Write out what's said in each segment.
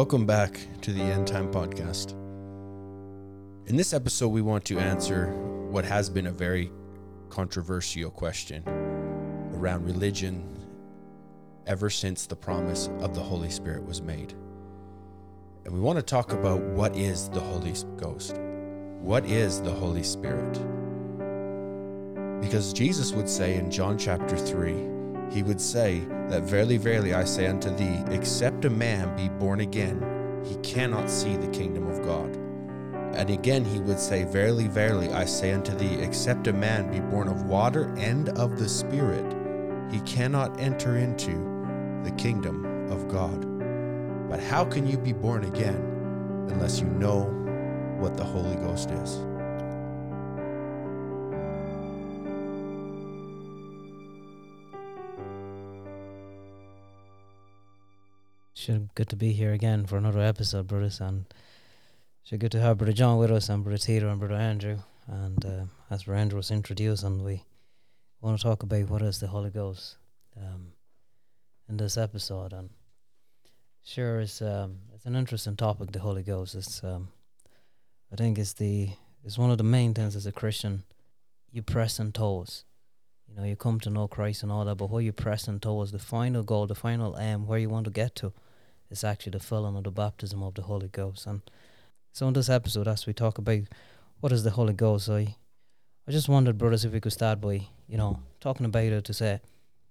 Welcome back to the End Time Podcast. In this episode, we want to answer what has been a very controversial question around religion ever since the promise of the Holy Spirit was made. And we want to talk about what is the Holy Ghost? What is the Holy Spirit? Because Jesus would say in John chapter 3, he would say that verily, verily, I say unto thee, except a man be born again, he cannot see the kingdom of God. And again he would say, Verily, verily, I say unto thee, except a man be born of water and of the Spirit, he cannot enter into the kingdom of God. But how can you be born again unless you know what the Holy Ghost is? Sure, good to be here again for another episode, brothers, and sure good to have Brother John with us and Brother Tito, and Brother Andrew. And uh, as Brother Andrew was introduced, and we want to talk about what is the Holy Ghost um, in this episode. And sure, it's um, it's an interesting topic. The Holy Ghost. It's um, I think it's the it's one of the main things as a Christian. You press and toes. You know, you come to know Christ and all that, but what you pressing towards the final goal, the final aim, where you want to get to, is actually the filling of the baptism of the Holy Ghost. And so in this episode, as we talk about what is the Holy Ghost, I I just wondered, brothers, if we could start by, you know, talking about it to say,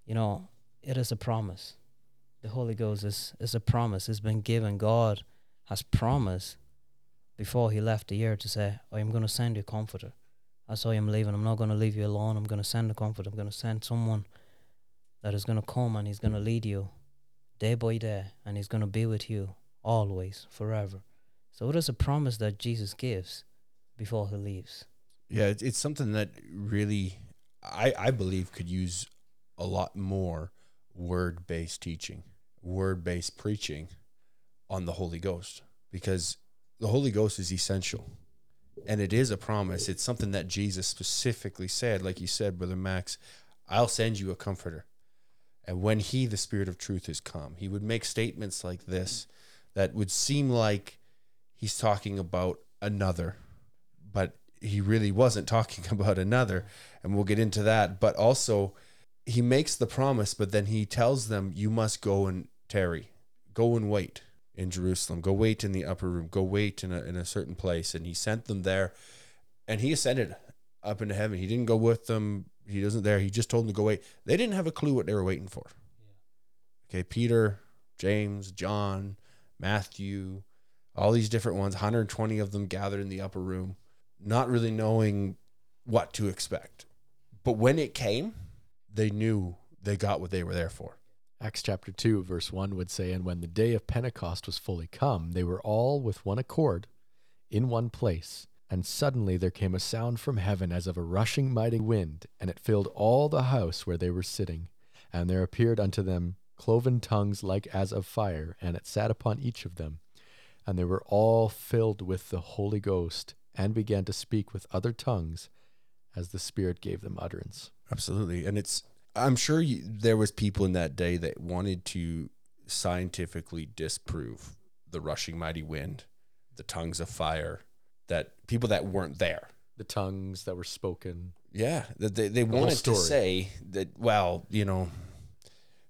you know, it is a promise. The Holy Ghost is, is a promise. It's been given. God has promised before he left the earth to say, I am going to send you a comforter. As I am leaving, I'm not going to leave you alone. I'm going to send a comfort. I'm going to send someone that is going to come and he's going to lead you day by day and he's going to be with you always, forever. So it is a promise that Jesus gives before he leaves. Yeah, it's, it's something that really, I, I believe, could use a lot more word based teaching, word based preaching on the Holy Ghost because the Holy Ghost is essential and it is a promise. It's something that Jesus specifically said, like you said, Brother Max, I'll send you a comforter. And when he, the Spirit of truth, has come, he would make statements like this that would seem like he's talking about another, but he really wasn't talking about another. And we'll get into that. But also, he makes the promise, but then he tells them, You must go and tarry, go and wait in Jerusalem. Go wait in the upper room. Go wait in a, in a certain place. And he sent them there and he ascended up into heaven. He didn't go with them. He wasn't there. He just told them to go wait. They didn't have a clue what they were waiting for. Okay. Peter, James, John, Matthew, all these different ones, 120 of them gathered in the upper room, not really knowing what to expect. But when it came, they knew they got what they were there for. Acts chapter 2, verse 1 would say, And when the day of Pentecost was fully come, they were all with one accord in one place. And suddenly there came a sound from heaven as of a rushing mighty wind, and it filled all the house where they were sitting. And there appeared unto them cloven tongues like as of fire, and it sat upon each of them. And they were all filled with the Holy Ghost, and began to speak with other tongues as the Spirit gave them utterance. Absolutely. And it's I'm sure you, there was people in that day that wanted to scientifically disprove the rushing mighty wind, the tongues of fire, that people that weren't there. The tongues that were spoken. Yeah, that they, they whole wanted to say that well, you know,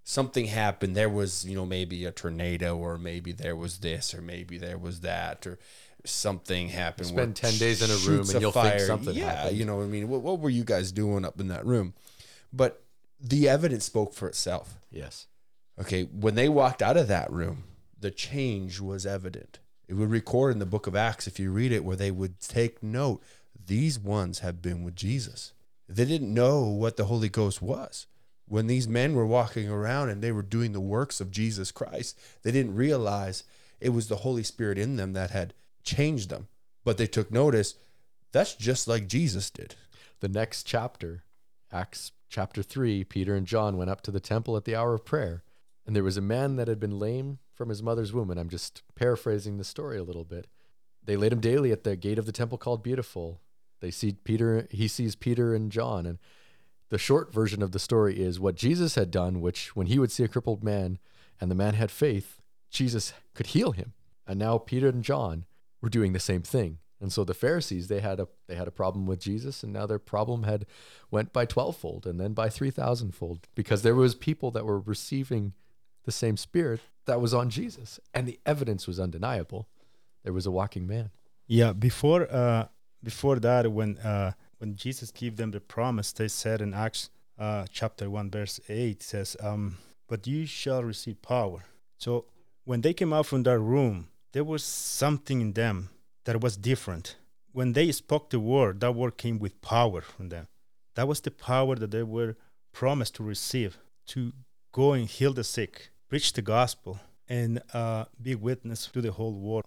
something happened. There was, you know, maybe a tornado or maybe there was this or maybe there was that or something happened. Spend 10 days in a room and you'll think something Yeah, happened. you know, what I mean, what, what were you guys doing up in that room? But the evidence spoke for itself. Yes. Okay, when they walked out of that room, the change was evident. It would record in the book of Acts, if you read it, where they would take note these ones have been with Jesus. They didn't know what the Holy Ghost was. When these men were walking around and they were doing the works of Jesus Christ, they didn't realize it was the Holy Spirit in them that had changed them. But they took notice that's just like Jesus did. The next chapter, Acts chapter 3, Peter and John went up to the temple at the hour of prayer. And there was a man that had been lame from his mother's womb. And I'm just paraphrasing the story a little bit. They laid him daily at the gate of the temple called Beautiful. They see Peter, he sees Peter and John. And the short version of the story is what Jesus had done, which when he would see a crippled man and the man had faith, Jesus could heal him. And now Peter and John were doing the same thing. And so the Pharisees, they had a they had a problem with Jesus, and now their problem had went by twelvefold and then by three thousandfold because there was people that were receiving the same spirit that was on Jesus, and the evidence was undeniable. There was a walking man. Yeah, before uh, before that, when uh, when Jesus gave them the promise, they said in Acts uh, chapter one verse eight says, um, "But you shall receive power." So when they came out from that room, there was something in them that was different. When they spoke the word, that word came with power from them. That was the power that they were promised to receive to go and heal the sick, preach the gospel, and uh, be witness to the whole world.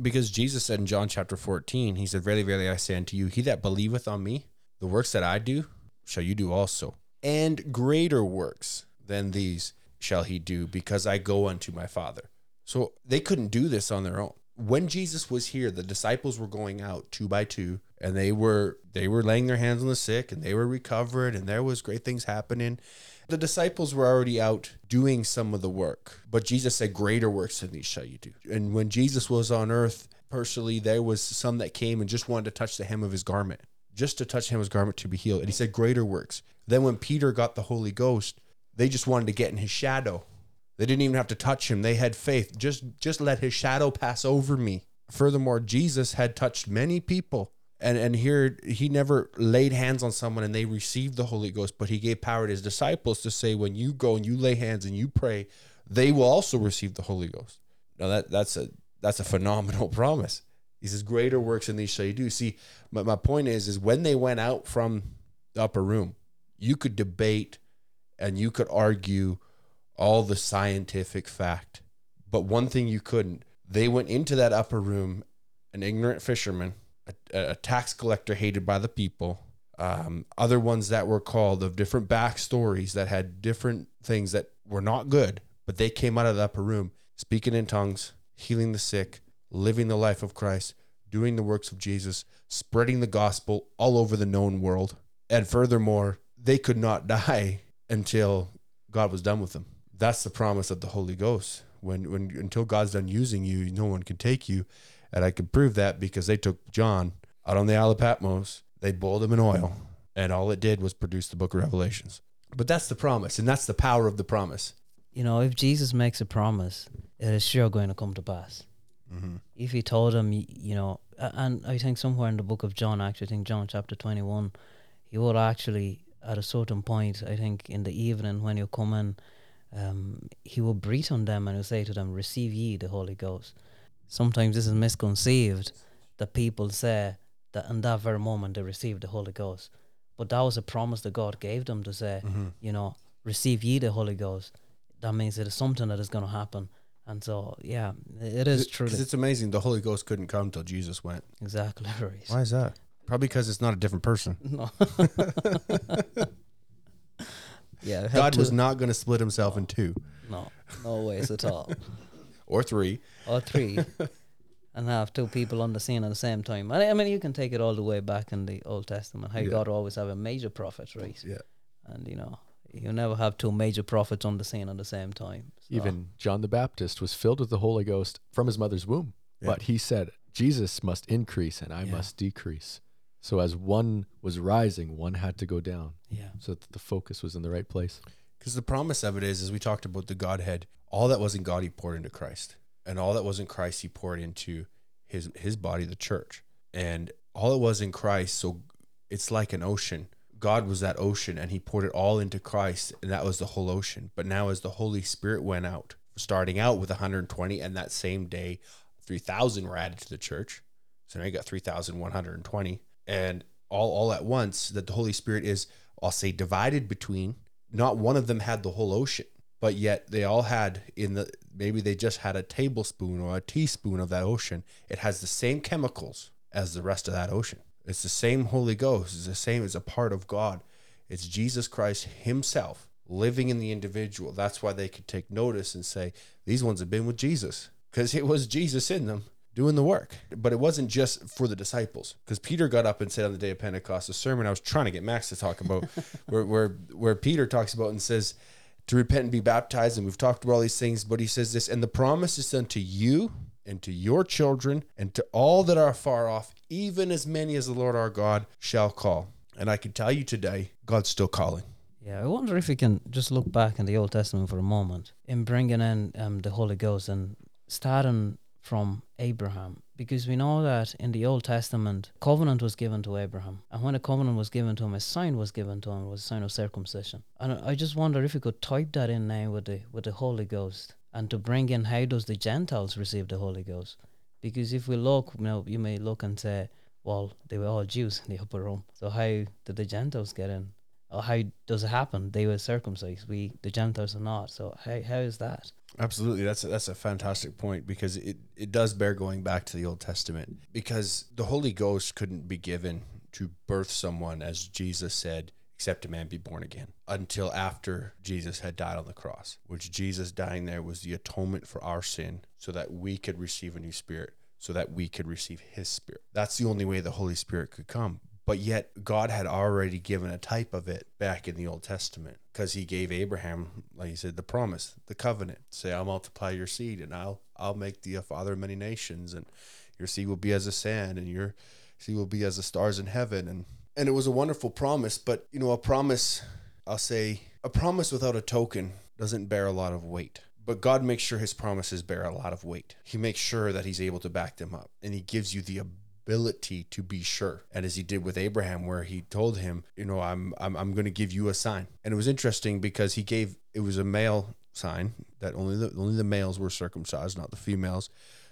because Jesus said in John chapter 14, he said, Verily, verily, I say unto you, he that believeth on me, the works that I do, shall you do also. And greater works than these shall he do, because I go unto my Father. So they couldn't do this on their own. When Jesus was here, the disciples were going out two by two, and they were they were laying their hands on the sick, and they were recovered, and there was great things happening. The disciples were already out doing some of the work, but Jesus said, Greater works than these shall you do. And when Jesus was on earth, personally, there was some that came and just wanted to touch the hem of his garment, just to touch of his garment to be healed. And he said, Greater works. Then when Peter got the Holy Ghost, they just wanted to get in his shadow. They didn't even have to touch him. They had faith. Just just let his shadow pass over me. Furthermore, Jesus had touched many people and and here he never laid hands on someone and they received the holy ghost but he gave power to his disciples to say when you go and you lay hands and you pray they will also receive the holy ghost. Now that that's a that's a phenomenal promise. He says greater works than these shall you do. See my, my point is is when they went out from the upper room you could debate and you could argue all the scientific fact but one thing you couldn't they went into that upper room an ignorant fisherman a, tax collector hated by the people, um, other ones that were called of different backstories that had different things that were not good, but they came out of the upper room speaking in tongues, healing the sick, living the life of Christ, doing the works of Jesus, spreading the gospel all over the known world. And furthermore, they could not die until God was done with them. That's the promise of the Holy Ghost. When, when until God's done using you, no one can take you. And I can prove that because they took John out on the Isle of Patmos, they boiled them in oil, and all it did was produce the book of Revelations. But that's the promise, and that's the power of the promise. You know, if Jesus makes a promise, it is sure going to come to pass. Mm-hmm. If he told him, y- you know, and I think somewhere in the book of John, actually, I think John chapter 21, he would actually, at a certain point, I think in the evening when you come in, um, he will breathe on them and he'll say to them, Receive ye the Holy Ghost. Sometimes this is misconceived that people say that in that very moment they received the Holy Ghost. But that was a promise that God gave them to say, Mm-hmm. you know, receive ye the Holy Ghost. That means it is something that is going to happen. And so, yeah, it is true. Because it's amazing. The Holy Ghost couldn't come till Jesus went. Exactly, Reese. Why is that? Probably because it's not a different person. No. yeah, it had God was not going to split himself in two No, no ways at all. or three. Or three, and have two people on the scene at the same time. I I mean, you can take it all the way back in the Old Testament. How Yeah. God always have a major prophet, right? Yeah. And you know, you never have two major prophets on the scene at the same time. So- Even John the Baptist was filled with the Holy Ghost from his mother's womb. Yeah. But he said, Jesus must increase and I Yeah. must decrease. So as one was rising, one had to go down yeah, so that the focus was in the right place. Because the promise of it is, as we talked about the Godhead, all that wasn't God, he poured into Christ. And all that wasn't Christ, he poured into his his body, the church. And all it was in Christ, so it's like an ocean. God was that ocean and he poured it all into Christ, and that was the whole ocean. But now as the Holy Spirit went out, starting out with 120, and that same day, 3,000 were added to the church. So now you got 3,120. And all, all at once, that the Holy Spirit is, I'll say, divided between. Not one of them had the whole ocean, but yet they all had in the, maybe they just had a tablespoon or a teaspoon of that ocean. It has the same chemicals as the rest of that ocean. It's the same Holy Ghost. It's the same as a part of God. It's Jesus Christ Himself living in the individual. That's why they could take notice and say, these ones have been with Jesus because it was Jesus in them doing the work. But it wasn't just for the disciples because Peter got up and said on the day of Pentecost, a sermon I was trying to get Max to talk about, where, where, where Peter talks about and says, to repent and be baptized. And we've talked about all these things, but he says this, and the promise is unto you and to your children and to all that are far off, even as many as the Lord our God shall call. And I can tell you today, God's still calling. Yeah, I wonder if we can just look back in the Old Testament for a moment in bringing in um, the Holy Ghost and starting from Abraham, because we know that in the Old Testament, covenant was given to Abraham, and when a covenant was given to him, a sign was given to him, was a sign of circumcision. And I just wonder if we could type that in now with the with the Holy Ghost, and to bring in how does the Gentiles receive the Holy Ghost? Because if we look, you know, you may look and say, well, they were all Jews in the upper room, so how did the Gentiles get in? Or how does it happen? They were circumcised. We, the Gentiles, are not. So how how is that? Absolutely, that's a, that's a fantastic point because it it does bear going back to the Old Testament because the Holy Ghost couldn't be given to birth someone as Jesus said, except a man be born again until after Jesus had died on the cross. Which Jesus dying there was the atonement for our sin, so that we could receive a new spirit, so that we could receive His Spirit. That's the only way the Holy Spirit could come. But yet, God had already given a type of it back in the Old Testament because He gave Abraham, like He said, the promise, the covenant. Say, "I'll multiply your seed, and I'll I'll make thee a father of many nations, and your seed will be as the sand, and your seed will be as the stars in heaven." And and it was a wonderful promise. But you know, a promise, I'll say, a promise without a token doesn't bear a lot of weight. But God makes sure His promises bear a lot of weight. He makes sure that He's able to back them up, and He gives you the ability to be sure. And as he did with Abraham, where he told him, you know, I'm I'm I'm going to give you a sign. And it was interesting because he gave it was a male sign that only the only the males were circumcised, not the females.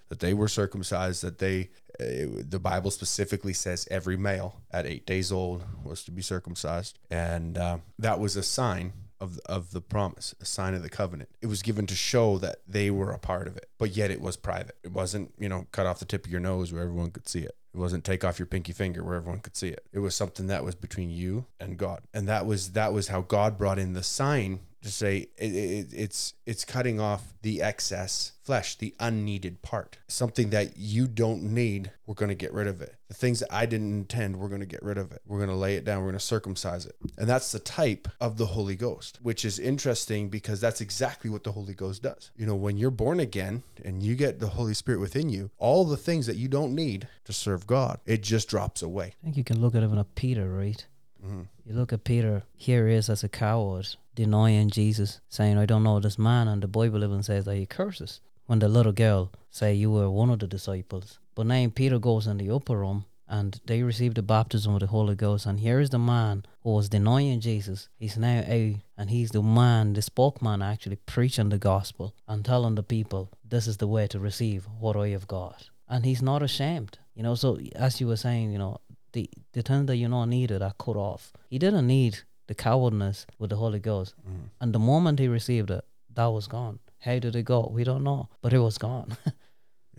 That they were circumcised. That they it, the Bible specifically says every male at eight days old was to be circumcised, and uh, that was a sign of of the promise, a sign of the covenant. It was given to show that they were a part of it, but yet it was private. It wasn't, you know, cut off the tip of your nose where everyone could see it. It wasn't take off your pinky finger where everyone could see it. It was something that was between you and God, and that was that was how God brought in the sign to say it, it, it's it's cutting off the excess flesh, the unneeded part, something that you don't need. We're going to get rid of it. The things that I didn't intend, we're going to get rid of it. We're going to lay it down. We're going to circumcise it, and that's the type of the Holy Ghost, which is interesting because that's exactly what the Holy Ghost does. You know, when you're born again and you get the Holy Spirit within you, all the things that you don't need to serve God, it just drops away. I think you can look at it even at Peter, right? Mm-hmm. You look at Peter, here he is as a coward, denying Jesus, saying, I don't know this man, and the Bible even says that he curses. When the little girl say you were one of the disciples. But now Peter goes in the upper room and they receive the baptism of the Holy Ghost. And here is the man who was denying Jesus. He's now out and he's the man, the spokesman actually preaching the gospel and telling the people this is the way to receive what I have got. And he's not ashamed. You know, so as you were saying, you know, the the thing that you know needed are cut off. He didn't need the cowardness with the Holy Ghost. Mm-hmm. And the moment he received it, that was gone. How did it go? We don't know. But it was gone.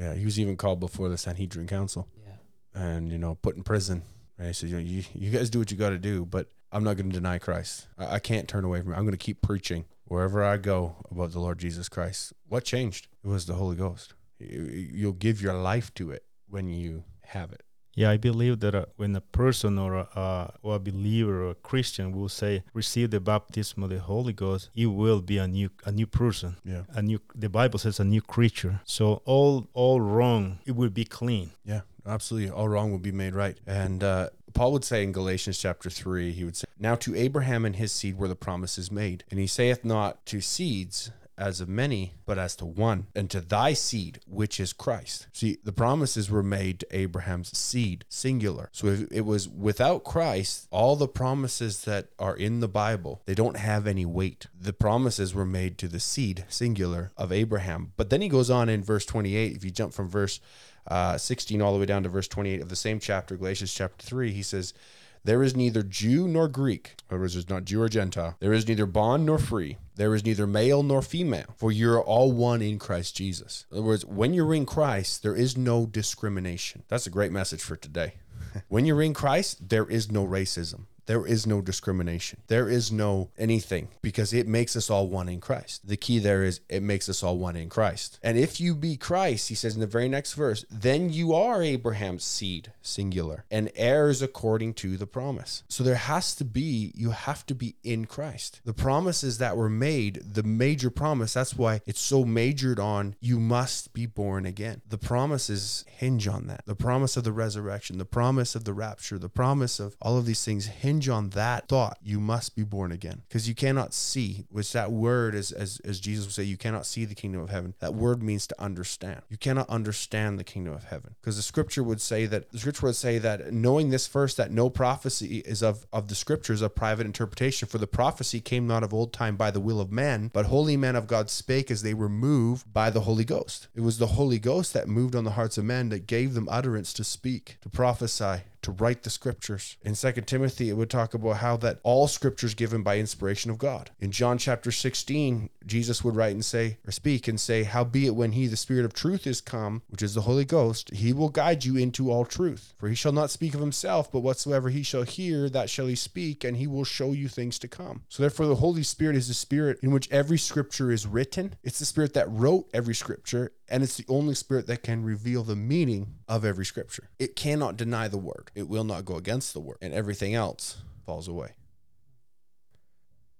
Yeah, he was even called before the Sanhedrin Council yeah. and you know put in prison. Right, so you, know, you you guys do what you got to do, but I'm not going to deny Christ. I, I can't turn away from it. I'm going to keep preaching wherever I go about the Lord Jesus Christ. What changed? It was the Holy Ghost. You'll give your life to it when you have it. Yeah, I believe that uh, when a person or a, uh, or a believer or a Christian will say receive the baptism of the Holy Ghost, he will be a new a new person. Yeah, A new the Bible says a new creature. So all all wrong, it will be clean. yeah, absolutely. All wrong will be made right. And uh, Paul would say in Galatians chapter three, he would say, "Now to Abraham and his seed were the promises made, and he saith not to seeds." As of many, but as to one, and to thy seed, which is Christ. See, the promises were made to Abraham's seed, singular. So if it was without Christ, all the promises that are in the Bible, they don't have any weight. The promises were made to the seed, singular, of Abraham. But then he goes on in verse 28, if you jump from verse uh, 16 all the way down to verse 28 of the same chapter, Galatians chapter 3, he says, There is neither Jew nor Greek, in other words, there's not Jew or Gentile. There is neither bond nor free. There is neither male nor female, for you're all one in Christ Jesus. In other words, when you're in Christ, there is no discrimination. That's a great message for today. when you're in Christ, there is no racism. There is no discrimination. There is no anything because it makes us all one in Christ. The key there is it makes us all one in Christ. And if you be Christ, he says in the very next verse, then you are Abraham's seed, singular, and heirs according to the promise. So there has to be, you have to be in Christ. The promises that were made, the major promise, that's why it's so majored on you must be born again. The promises hinge on that. The promise of the resurrection, the promise of the rapture, the promise of all of these things hinge on that thought. You must be born again. Because you cannot see, which that word is as, as Jesus would say, you cannot see the kingdom of heaven. That word means to understand. You cannot understand the kingdom of heaven. Because the scripture would say that the scripture would say that knowing this first, that no prophecy is of, of the scriptures a private interpretation. For the prophecy came not of old time by the will of man, but holy men of God spake as they were moved by the Holy Ghost. It was the Holy Ghost that moved on the hearts of men that gave them utterance to speak, to prophesy, to write the scriptures. In Second Timothy, it would talk about how that all scriptures given by inspiration of God. In John chapter 16, Jesus would write and say, or speak and say, Howbeit when he, the Spirit of truth, is come, which is the Holy Ghost, he will guide you into all truth. For he shall not speak of himself, but whatsoever he shall hear, that shall he speak, and he will show you things to come. So therefore, the Holy Spirit is the Spirit in which every scripture is written. It's the Spirit that wrote every scripture, and it's the only Spirit that can reveal the meaning of every scripture. It cannot deny the word it will not go against the word, and everything else falls away.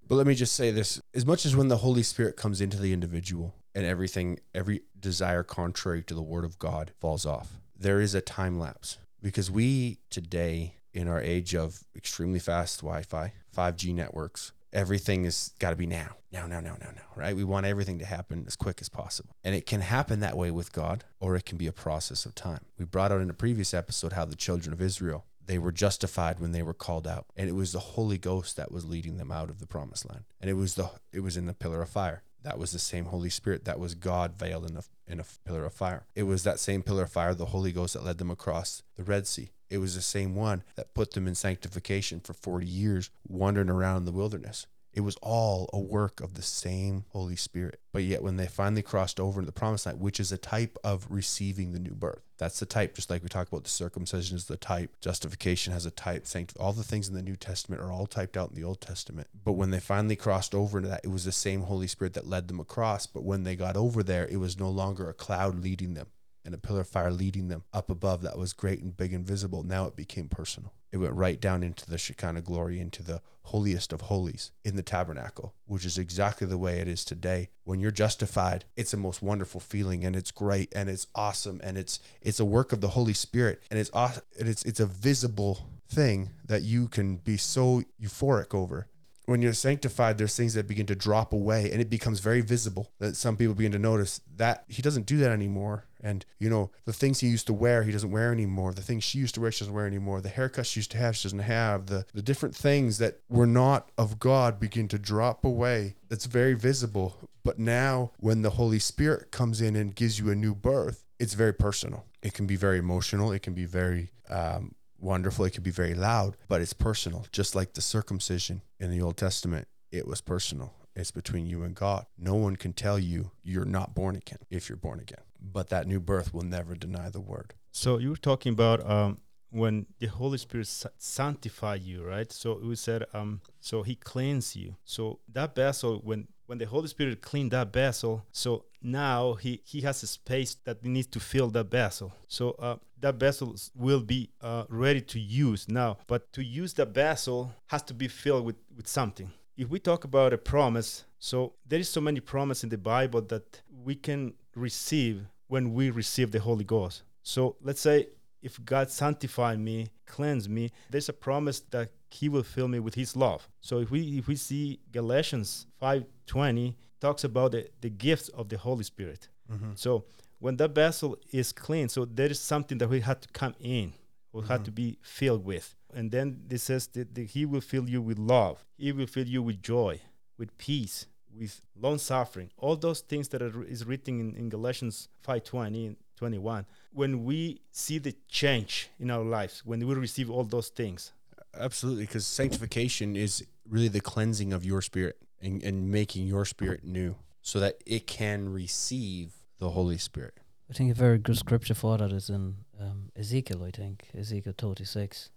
But let me just say this as much as when the Holy Spirit comes into the individual and everything, every desire contrary to the word of God falls off, there is a time lapse because we today, in our age of extremely fast Wi Fi, 5G networks, everything has got to be now, now, now, now, now, now, right? We want everything to happen as quick as possible. And it can happen that way with God, or it can be a process of time. We brought out in a previous episode how the children of Israel, they were justified when they were called out. And it was the Holy Ghost that was leading them out of the promised land. And it was the it was in the pillar of fire. That was the same Holy Spirit. That was God veiled in a, in a pillar of fire. It was that same pillar of fire, the Holy Ghost, that led them across the Red Sea. It was the same one that put them in sanctification for 40 years, wandering around in the wilderness. It was all a work of the same Holy Spirit. But yet, when they finally crossed over into the promised land, which is a type of receiving the new birth, that's the type, just like we talk about the circumcision is the type, justification has a type, sanct- all the things in the New Testament are all typed out in the Old Testament. But when they finally crossed over into that, it was the same Holy Spirit that led them across. But when they got over there, it was no longer a cloud leading them and a pillar of fire leading them up above that was great and big and visible. Now it became personal. It went right down into the Shekinah glory, into the holiest of holies in the tabernacle, which is exactly the way it is today. When you're justified, it's a most wonderful feeling and it's great and it's awesome and it's it's a work of the Holy Spirit and it's aw- and it's it's a visible thing that you can be so euphoric over when you're sanctified, there's things that begin to drop away and it becomes very visible that some people begin to notice that he doesn't do that anymore. And, you know, the things he used to wear, he doesn't wear anymore. The things she used to wear, she doesn't wear anymore. The haircut she used to have, she doesn't have. The, the different things that were not of God begin to drop away. It's very visible. But now, when the Holy Spirit comes in and gives you a new birth, it's very personal. It can be very emotional. It can be very um, wonderful. It could be very loud, but it's personal. Just like the circumcision in the Old Testament, it was personal. It's between you and God. No one can tell you you're not born again if you're born again. But that new birth will never deny the word. So you were talking about um, when the Holy Spirit sa- sanctify you, right? So we said, um, so He cleans you. So that vessel, when when the Holy Spirit cleaned that vessel, so now He He has a space that needs to fill that vessel. So uh, that vessel will be uh, ready to use now. But to use the vessel has to be filled with with something. If we talk about a promise, so there is so many promises in the Bible that we can receive when we receive the Holy Ghost. So let's say if God sanctify me, cleanse me, there's a promise that He will fill me with His love. So if we if we see Galatians five twenty talks about the, the gifts of the Holy Spirit. So when that vessel is clean, so there is something that we had to come in, we had to mm-hmm. be filled with. And then this says that, that He will fill you with love. He will fill you with joy, with peace, with long suffering. All those things that are, is written in, in Galatians 5:20 and 21. When we see the change in our lives, when we receive all those things, Absolutely, because sanctification is really the cleansing of your spirit and, and making your spirit new so that it can receive the Holy Spirit. I think a very good scripture for that is in um, Ezekiel, I think, Ezekiel 36.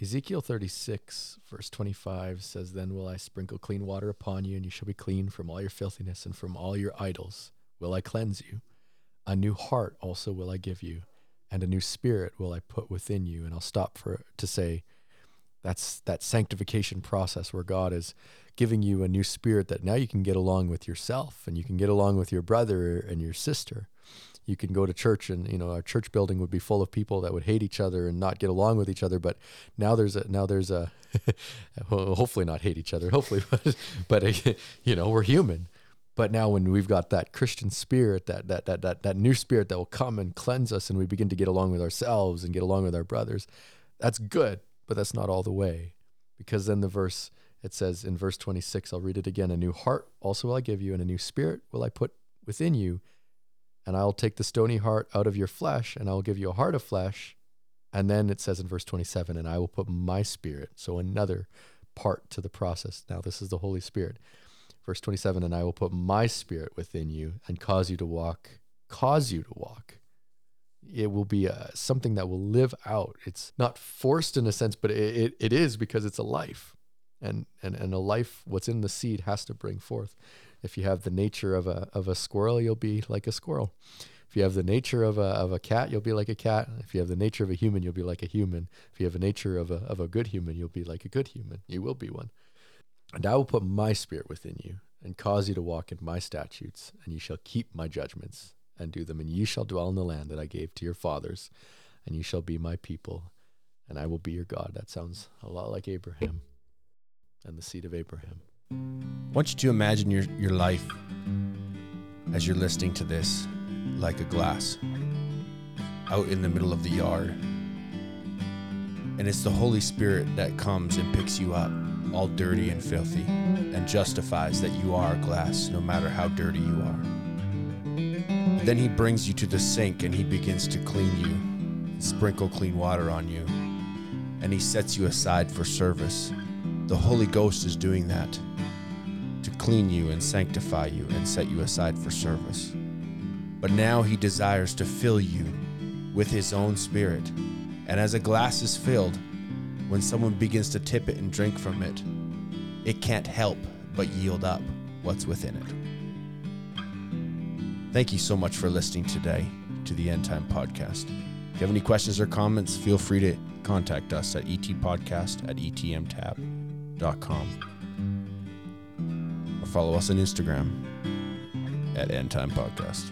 Ezekiel 36, verse 25 says, Then will I sprinkle clean water upon you, and you shall be clean from all your filthiness and from all your idols will I cleanse you. A new heart also will I give you, and a new spirit will I put within you. And I'll stop for to say that's that sanctification process where God is giving you a new spirit that now you can get along with yourself and you can get along with your brother and your sister. You can go to church and you know our church building would be full of people that would hate each other and not get along with each other but now there's a now there's a hopefully not hate each other hopefully but, but you know we're human. But now when we've got that christian spirit that, that that that that new spirit that will come and cleanse us and we begin to get along with ourselves and get along with our brothers that's good but that's not all the way because then the verse it says in verse 26 i'll read it again a new heart also will i give you and a new spirit will i put within you and I'll take the stony heart out of your flesh, and I will give you a heart of flesh. And then it says in verse 27, and I will put my spirit. So another part to the process. Now, this is the Holy Spirit. Verse 27, and I will put my spirit within you and cause you to walk, cause you to walk. It will be a, uh, something that will live out. It's not forced in a sense, but it, it, it is because it's a life. And, and, and a life, what's in the seed has to bring forth. If you have the nature of a of a squirrel, you'll be like a squirrel. If you have the nature of a of a cat, you'll be like a cat. If you have the nature of a human, you'll be like a human. If you have a nature of a of a good human, you'll be like a good human. You will be one. And I will put my spirit within you and cause you to walk in my statutes, and you shall keep my judgments and do them, and you shall dwell in the land that I gave to your fathers, and you shall be my people, and I will be your God. That sounds a lot like Abraham and the seed of Abraham. I want you to imagine your, your life as you're listening to this like a glass out in the middle of the yard. And it's the Holy Spirit that comes and picks you up, all dirty and filthy, and justifies that you are a glass, no matter how dirty you are. Then He brings you to the sink and He begins to clean you, sprinkle clean water on you, and He sets you aside for service. The Holy Ghost is doing that to clean you and sanctify you and set you aside for service. But now he desires to fill you with his own spirit. And as a glass is filled, when someone begins to tip it and drink from it, it can't help but yield up what's within it. Thank you so much for listening today to the End Time Podcast. If you have any questions or comments, feel free to contact us at etpodcast at etmtab.com or follow us on Instagram at End Time Podcast.